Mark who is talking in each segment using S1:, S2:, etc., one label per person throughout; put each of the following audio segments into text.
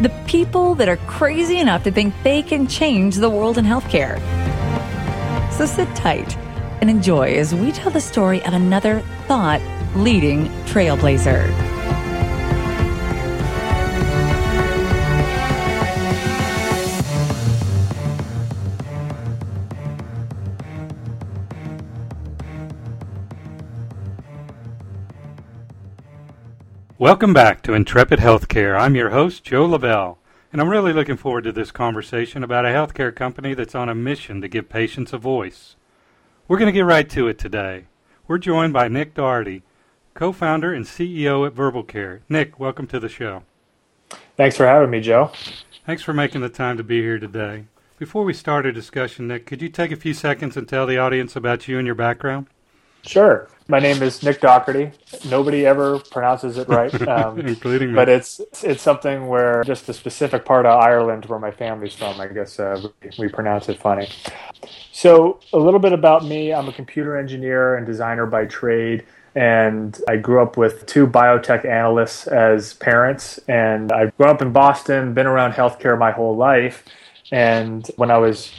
S1: the people that are crazy enough to think they can change the world in healthcare. So sit tight and enjoy as we tell the story of another thought leading trailblazer.
S2: Welcome back to Intrepid Healthcare. I'm your host, Joe Lavelle, and I'm really looking forward to this conversation about a healthcare company that's on a mission to give patients a voice. We're going to get right to it today. We're joined by Nick Dougherty, co founder and CEO at VerbalCare. Nick, welcome to the show.
S3: Thanks for having me, Joe.
S2: Thanks for making the time to be here today. Before we start our discussion, Nick, could you take a few seconds and tell the audience about you and your background?
S3: Sure. My name is Nick Dougherty. Nobody ever pronounces it right, um,
S2: including me.
S3: But it's it's something where just the specific part of Ireland where my family's from. I guess uh, we pronounce it funny. So a little bit about me. I'm a computer engineer and designer by trade. And I grew up with two biotech analysts as parents. And I grew up in Boston, been around healthcare my whole life. And when I was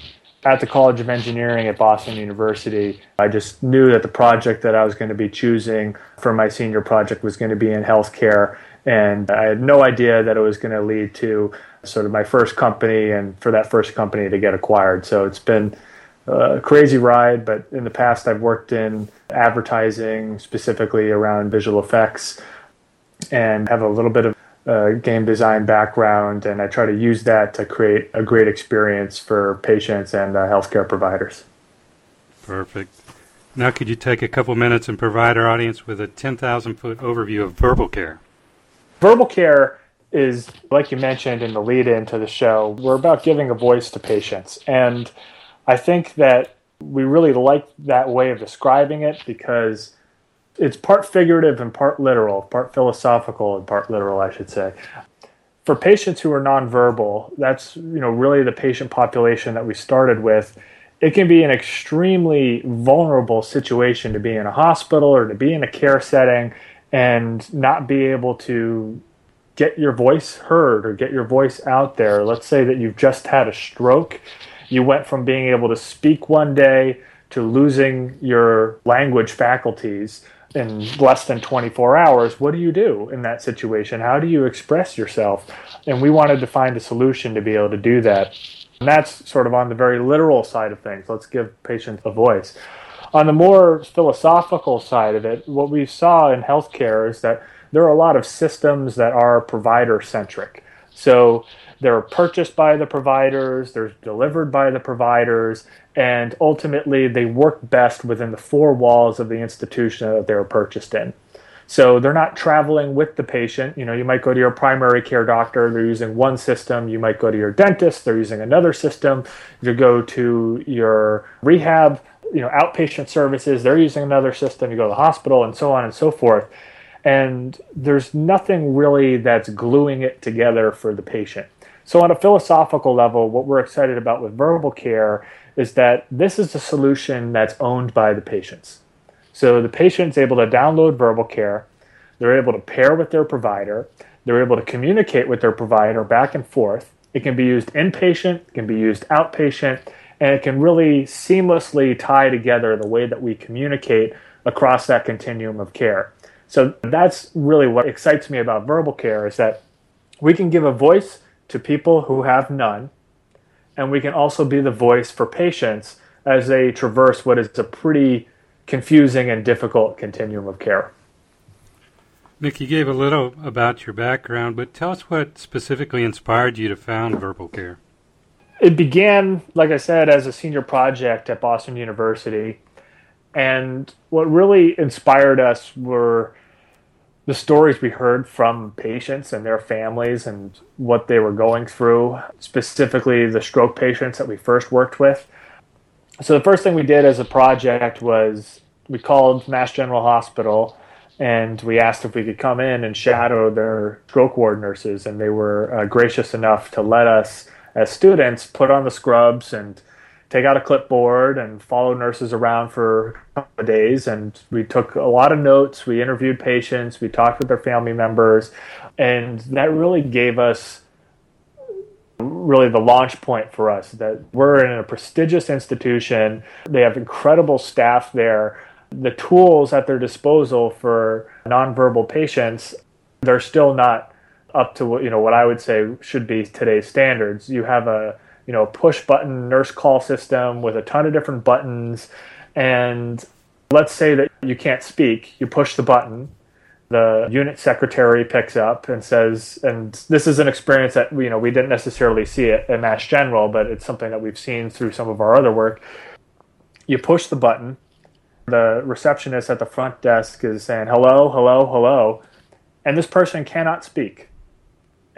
S3: at the College of Engineering at Boston University, I just knew that the project that I was going to be choosing for my senior project was going to be in healthcare. And I had no idea that it was going to lead to sort of my first company and for that first company to get acquired. So it's been a crazy ride, but in the past I've worked in advertising, specifically around visual effects, and have a little bit of uh, game design background, and I try to use that to create a great experience for patients and uh, healthcare providers.
S2: Perfect. Now, could you take a couple minutes and provide our audience with a 10,000 foot overview of VerbalCare?
S3: Verbal care is, like you mentioned in the lead in to the show, we're about giving a voice to patients. And I think that we really like that way of describing it because it's part figurative and part literal, part philosophical and part literal, I should say. For patients who are nonverbal, that's you know really the patient population that we started with. It can be an extremely vulnerable situation to be in a hospital or to be in a care setting and not be able to get your voice heard or get your voice out there. Let's say that you've just had a stroke. You went from being able to speak one day to losing your language faculties in less than 24 hours, what do you do in that situation? How do you express yourself? And we wanted to find a solution to be able to do that. And that's sort of on the very literal side of things. Let's give patients a voice. On the more philosophical side of it, what we saw in healthcare is that there are a lot of systems that are provider centric. So they're purchased by the providers, they're delivered by the providers, and ultimately they work best within the four walls of the institution that they were purchased in. So they're not traveling with the patient. You know, you might go to your primary care doctor, they're using one system. You might go to your dentist, they're using another system. You go to your rehab, you know, outpatient services, they're using another system. You go to the hospital and so on and so forth. And there's nothing really that's gluing it together for the patient. So, on a philosophical level, what we're excited about with VerbalCare is that this is a solution that's owned by the patients. So, the patient's able to download VerbalCare, they're able to pair with their provider, they're able to communicate with their provider back and forth. It can be used inpatient, it can be used outpatient, and it can really seamlessly tie together the way that we communicate across that continuum of care. So that's really what excites me about VerbalCare is that we can give a voice to people who have none. And we can also be the voice for patients as they traverse what is a pretty confusing and difficult continuum of care.
S2: Nick, you gave a little about your background, but tell us what specifically inspired you to found VerbalCare.
S3: It began, like I said, as a senior project at Boston University. And what really inspired us were the stories we heard from patients and their families and what they were going through, specifically the stroke patients that we first worked with. so the first thing we did as a project was we called Mass General Hospital and we asked if we could come in and shadow their stroke ward nurses, and they were uh, gracious enough to let us, as students, put on the scrubs and take out a clipboard and follow nurses around for a couple of days. And we took a lot of notes. We interviewed patients. We talked with their family members, and that really gave us really the launch point for us that we're in a prestigious institution. They have incredible staff there the tools at their disposal for nonverbal patients, they're still not up to you know what I would say should be today's standards. You have a you know push button nurse call system with a ton of different buttons, and let's say that you can't speak, you push the button. The unit secretary picks up and says, and this is an experience that you know we didn't necessarily see it at Mass General, but it's something that we've seen through some of our other work. You push the button, the receptionist at the front desk is saying hello, hello, hello, and this person cannot speak.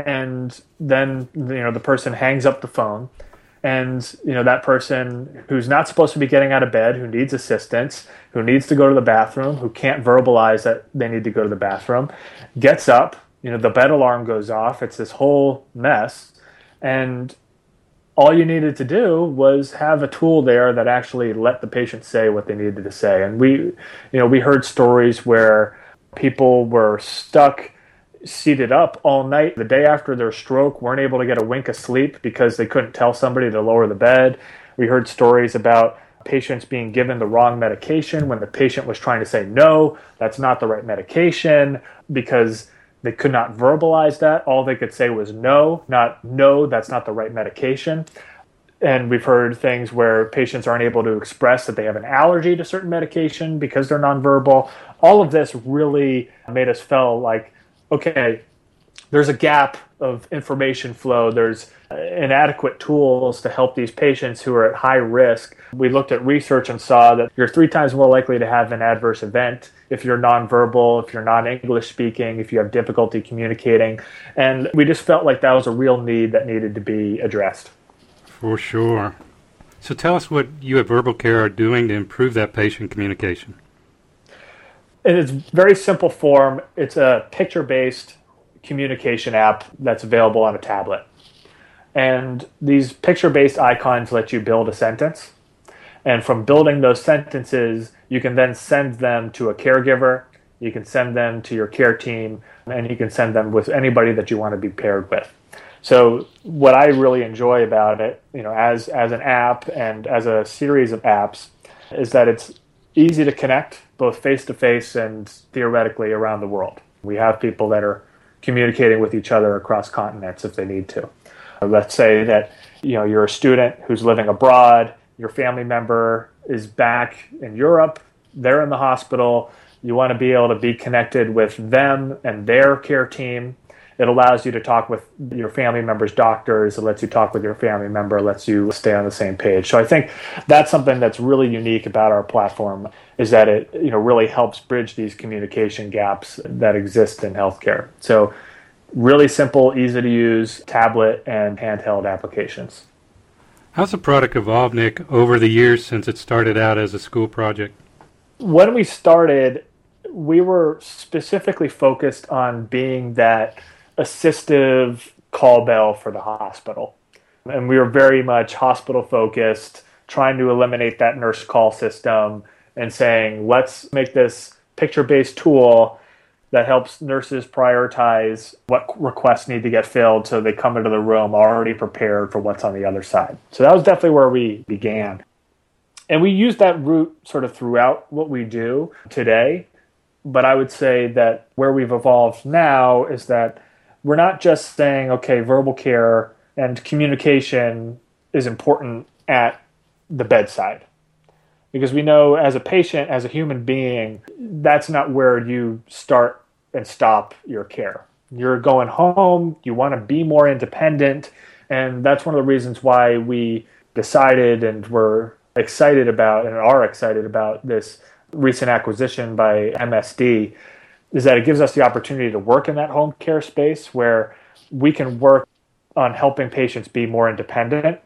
S3: And then you know the person hangs up the phone, and you know that person who's not supposed to be getting out of bed, who needs assistance, who needs to go to the bathroom, who can't verbalize that they need to go to the bathroom, gets up. You know the bed alarm goes off. It's this whole mess, and all you needed to do was have a tool there that actually let the patient say what they needed to say. And we, you know, we heard stories where people were stuck seated up all night the day after their stroke, weren't able to get a wink of sleep because they couldn't tell somebody to lower the bed. We heard stories about patients being given the wrong medication when the patient was trying to say, no, that's not the right medication because they could not verbalize that. All they could say was no, not no, that's not the right medication. And we've heard things where patients aren't able to express that they have an allergy to certain medication because they're nonverbal. All of this really made us feel like, okay, there's a gap of information flow. There's uh, inadequate tools to help these patients who are at high risk. We looked at research and saw that you're three times more likely to have an adverse event if you're nonverbal, if you're non English speaking, if you have difficulty communicating. And we just felt like that was a real need that needed to be addressed.
S2: For sure. So tell us what you at VerbalCare are doing to improve that patient communication.
S3: In its very simple form, it's a picture based communication app that's available on a tablet. And these picture based icons let you build a sentence. And from building those sentences, you can then send them to a caregiver, you can send them to your care team, and you can send them with anybody that you want to be paired with. So what I really enjoy about it, you know, as as an app and as a series of apps, is that it's easy to connect both face to face and theoretically around the world. We have people that are communicating with each other across continents if they need to. Let's say that you know you're a student who's living abroad, your family member is back in Europe, they're in the hospital. You want to be able to be connected with them and their care team. It allows you to talk with your family member's doctors. It lets you talk with your family member. It lets you stay on the same page. So I think that's something that's really unique about our platform is that it you know really helps bridge these communication gaps that exist in healthcare. So really simple, easy to use tablet and handheld applications.
S2: How's the product evolved, Nick, over the years since it started out as a school project?
S3: When we started, we were specifically focused on being that assistive call bell for the hospital. And we were very much hospital focused, trying to eliminate that nurse call system and saying, let's make this picture based tool that helps nurses prioritize what requests need to get filled so they come into the room already prepared for what's on the other side. So that was definitely where we began. And we use that route sort of throughout what we do today. But I would say that where we've evolved now is that we're not just saying, okay, VerbalCare and communication is important at the bedside because we know as a patient, as a human being, that's not where you start and stop your care. You're going home, you want to be more independent, and that's one of the reasons why we decided and were excited about and are excited about this recent acquisition by MSD is that it gives us the opportunity to work in that home care space where we can work on helping patients be more independent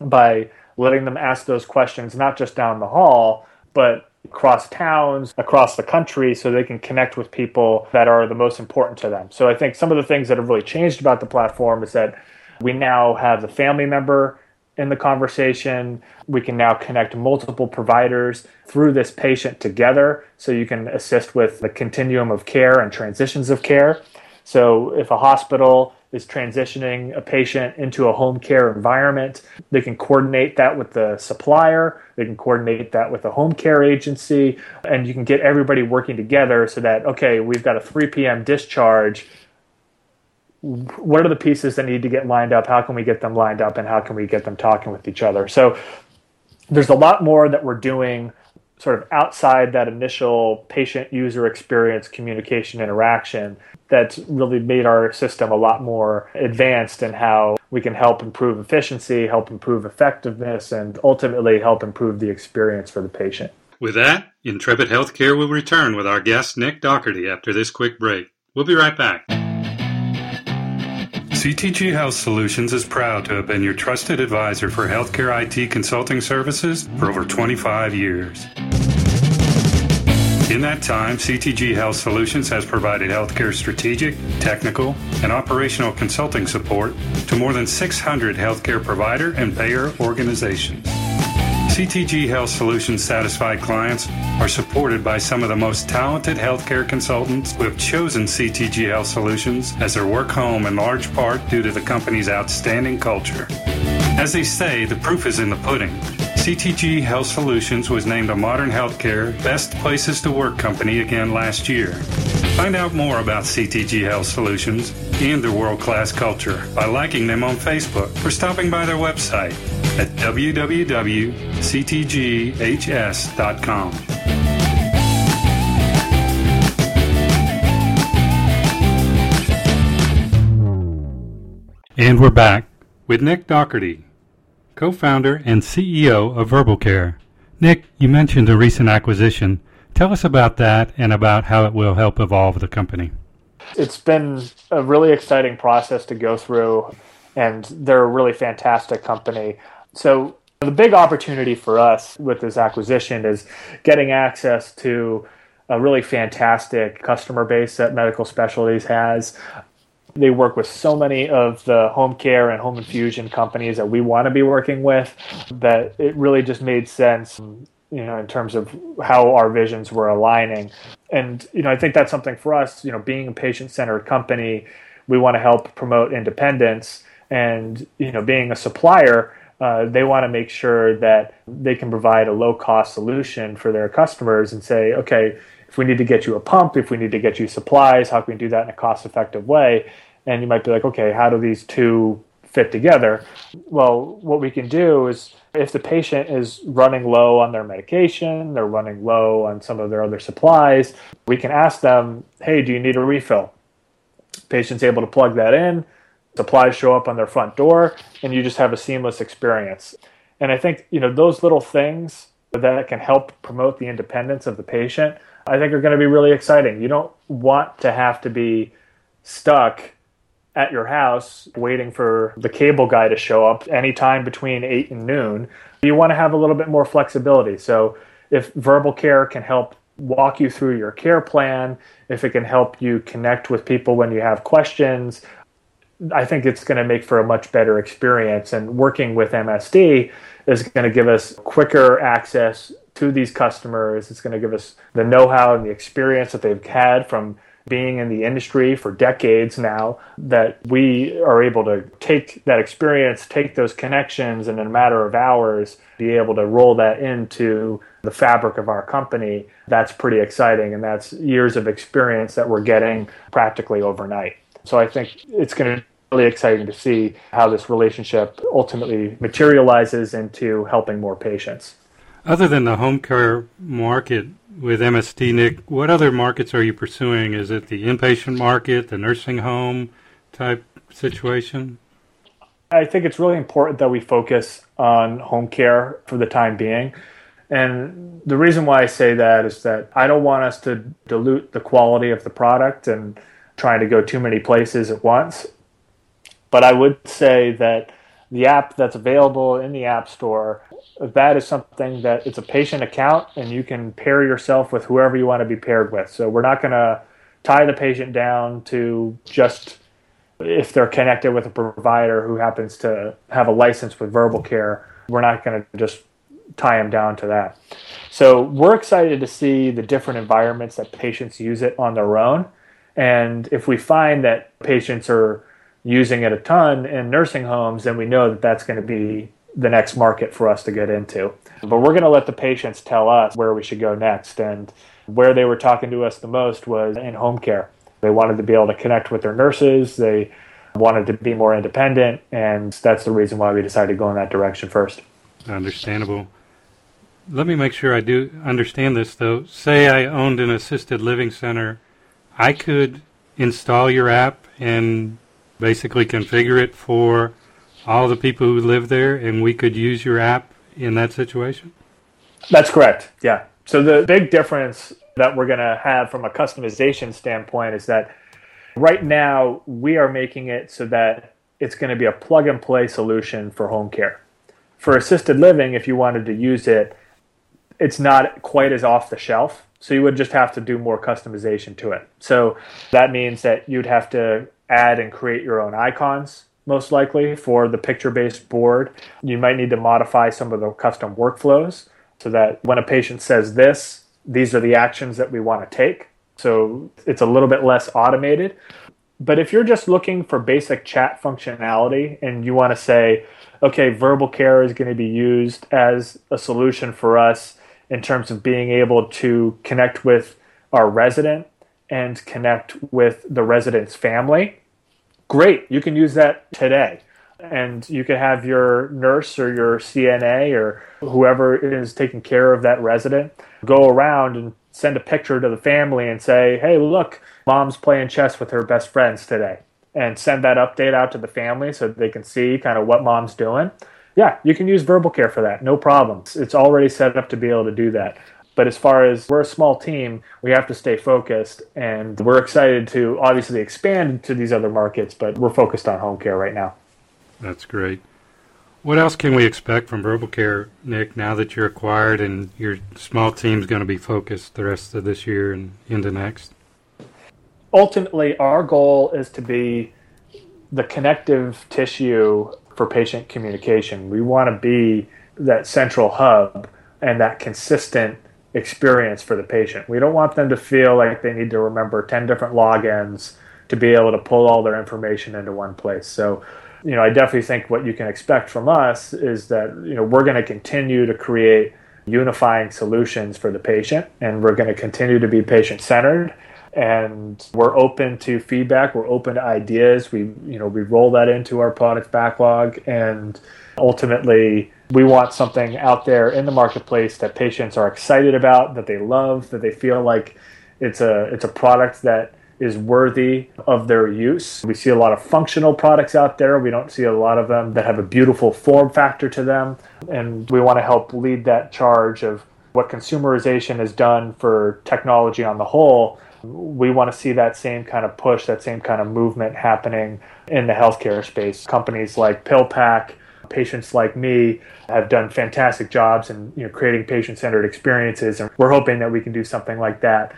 S3: by letting them ask those questions, not just down the hall, but across towns, across the country, so they can connect with people that are the most important to them. So I think some of the things that have really changed about the platform is that we now have the family member in the conversation. We can now connect multiple providers through this patient together so you can assist with the continuum of care and transitions of care. So if a hospital is transitioning a patient into a home care environment. They can coordinate that with the supplier, they can coordinate that with the home care agency, and you can get everybody working together so that, okay, we've got a 3 p.m. discharge. What are the pieces that need to get lined up? How can we get them lined up, and how can we get them talking with each other? So there's a lot more that we're doing sort of outside that initial patient user experience communication interaction that's really made our system a lot more advanced in how we can help improve efficiency, help improve effectiveness, and ultimately help improve the experience for the patient.
S2: With that, Intrepid Healthcare will return with our guest Nick Dougherty after this quick break. We'll be right back. CTG Health Solutions is proud to have been your trusted advisor for healthcare IT consulting services for over 25 years. In that time, CTG Health Solutions has provided healthcare strategic, technical, and operational consulting support to more than 600 healthcare provider and payer organizations. CTG Health Solutions satisfied clients are supported by some of the most talented healthcare consultants who have chosen CTG Health Solutions as their work home in large part due to the company's outstanding culture. As they say, the proof is in the pudding. CTG Health Solutions was named a Modern Healthcare Best Places to Work company again last year. Find out more about CTG Health Solutions and their world class culture by liking them on Facebook or stopping by their website at www.ctghs.com. And we're back with Nick Dougherty, co-founder and CEO of VerbalCare. Nick, you mentioned a recent acquisition. Tell us about that and about how it will help evolve the company.
S3: It's been a really exciting process to go through, and they're a really fantastic company. So, the big opportunity for us with this acquisition is getting access to a really fantastic customer base that Medical Specialties has. They work with so many of the home care and home infusion companies that we want to be working with that it really just made sense, you know, in terms of how our visions were aligning. And, you know, I think that's something for us, you know, being a patient centered company, we want to help promote independence and, you know, being a supplier. Uh, they want to make sure that they can provide a low cost solution for their customers and say, okay, if we need to get you a pump, if we need to get you supplies, how can we do that in a cost effective way? And you might be like, okay, how do these two fit together? Well, what we can do is if the patient is running low on their medication, they're running low on some of their other supplies, we can ask them, hey, do you need a refill? Patient's able to plug that in, supplies show up on their front door, and you just have a seamless experience. And I think, you know, those little things that can help promote the independence of the patient I think are going to be really exciting. You don't want to have to be stuck at your house waiting for the cable guy to show up anytime between 8 and noon. You want to have a little bit more flexibility. So if VerbalCare can help walk you through your care plan, if it can help you connect with people when you have questions, I think it's going to make for a much better experience. And working with MSD is going to give us quicker access to these customers. It's going to give us the know how and the experience that they've had from being in the industry for decades now that we are able to take that experience, take those connections, and in a matter of hours, be able to roll that into the fabric of our company. That's pretty exciting. And that's years of experience that we're getting practically overnight. So I think it's going to really exciting to see how this relationship ultimately materializes into helping more patients.
S2: Other than the home care market with MSD, Nick, what other markets are you pursuing? Is it the inpatient market, the nursing home type situation?
S3: I think it's really important that we focus on home care for the time being. And the reason why I say that is that I don't want us to dilute the quality of the product and trying to go too many places at once. But I would say that the app that's available in the App Store, that is something that it's a patient account and you can pair yourself with whoever you want to be paired with. So we're not going to tie the patient down to just if they're connected with a provider who happens to have a license with VerbalCare, we're not going to just tie them down to that. So we're excited to see the different environments that patients use it on their own. And if we find that patients are using it a ton in nursing homes, then we know that that's going to be the next market for us to get into. But we're going to let the patients tell us where we should go next. And where they were talking to us the most was in home care. They wanted to be able to connect with their nurses. They wanted to be more independent. And that's the reason why we decided to go in that direction first.
S2: Understandable. Let me make sure I do understand this, though. Say I owned an assisted living center, I could install your app and basically configure it for all the people who live there, and we could use your app in that situation?
S3: That's correct. Yeah. So the big difference that we're going to have from a customization standpoint is that right now we are making it so that it's going to be a plug and play solution for home care. For assisted living, if you wanted to use it, it's not quite as off the shelf. So you would just have to do more customization to it. So that means that you'd have to add and create your own icons most likely for the picture based board. You might need to modify some of the custom workflows so that when a patient says this, these are the actions that we want to take. So it's a little bit less automated. But if you're just looking for basic chat functionality and you want to say, okay, VerbalCare is going to be used as a solution for us in terms of being able to connect with our resident and connect with the resident's family great. You can use that today. And you can have your nurse or your CNA or whoever is taking care of that resident go around and send a picture to the family and say, hey, look, mom's playing chess with her best friends today. And send that update out to the family so they can see kind of what mom's doing. Yeah, you can use VerbalCare for that. No problem. It's already set up to be able to do that. But as far as we're a small team, we have to stay focused, and we're excited to obviously expand to these other markets, but we're focused on home care right now.
S2: That's great. What else can we expect from VerbalCare, Nick, now that you're acquired and your small team's going to be focused the rest of this year and into next?
S3: Ultimately, our goal is to be the connective tissue for patient communication. We want to be that central hub and that consistent experience for the patient. We don't want them to feel like they need to remember 10 different logins to be able to pull all their information into one place. So, you know, I definitely think what you can expect from us is that, you know, we're going to continue to create unifying solutions for the patient and we're going to continue to be patient centered and we're open to feedback we're open to ideas we you know we roll that into our product backlog and ultimately we want something out there in the marketplace that patients are excited about, that they love, that they feel like it's a it's a product that is worthy of their use. We see a lot of functional products out there. We don't see a lot of them that have a beautiful form factor to them. And we want to help lead that charge of what consumerization has done for technology on the whole. We want to see that same kind of push, that same kind of movement happening in the healthcare space. Companies like PillPack PatientsLikeMe have done fantastic jobs in you know, creating patient-centered experiences, and we're hoping that we can do something like that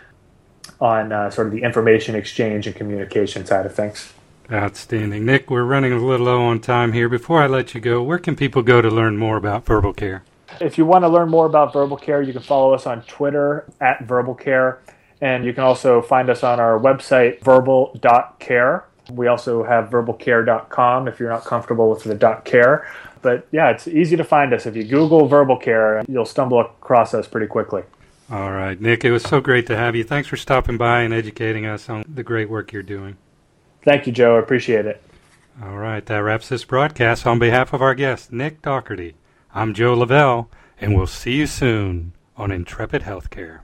S3: on uh, sort of the information exchange and communication side of things.
S2: Outstanding. Nick, we're running a little low on time here. Before I let you go, where can people go to learn more about VerbalCare?
S3: If you want to learn more about VerbalCare, you can follow us on Twitter at VerbalCare. And you can also find us on our website, verbal.care. We also have verbalcare.com if you're not comfortable with the dot .care. But yeah, it's easy to find us. If you Google VerbalCare, you'll stumble across us pretty quickly.
S2: All right, Nick, it was so great to have you. Thanks for stopping by and educating us on the great work you're doing.
S3: Thank you, Joe. I appreciate it.
S2: All right, that wraps this broadcast. On behalf of our guest, Nick Dougherty, I'm Joe Lavelle, and we'll see you soon on Intrepid Healthcare.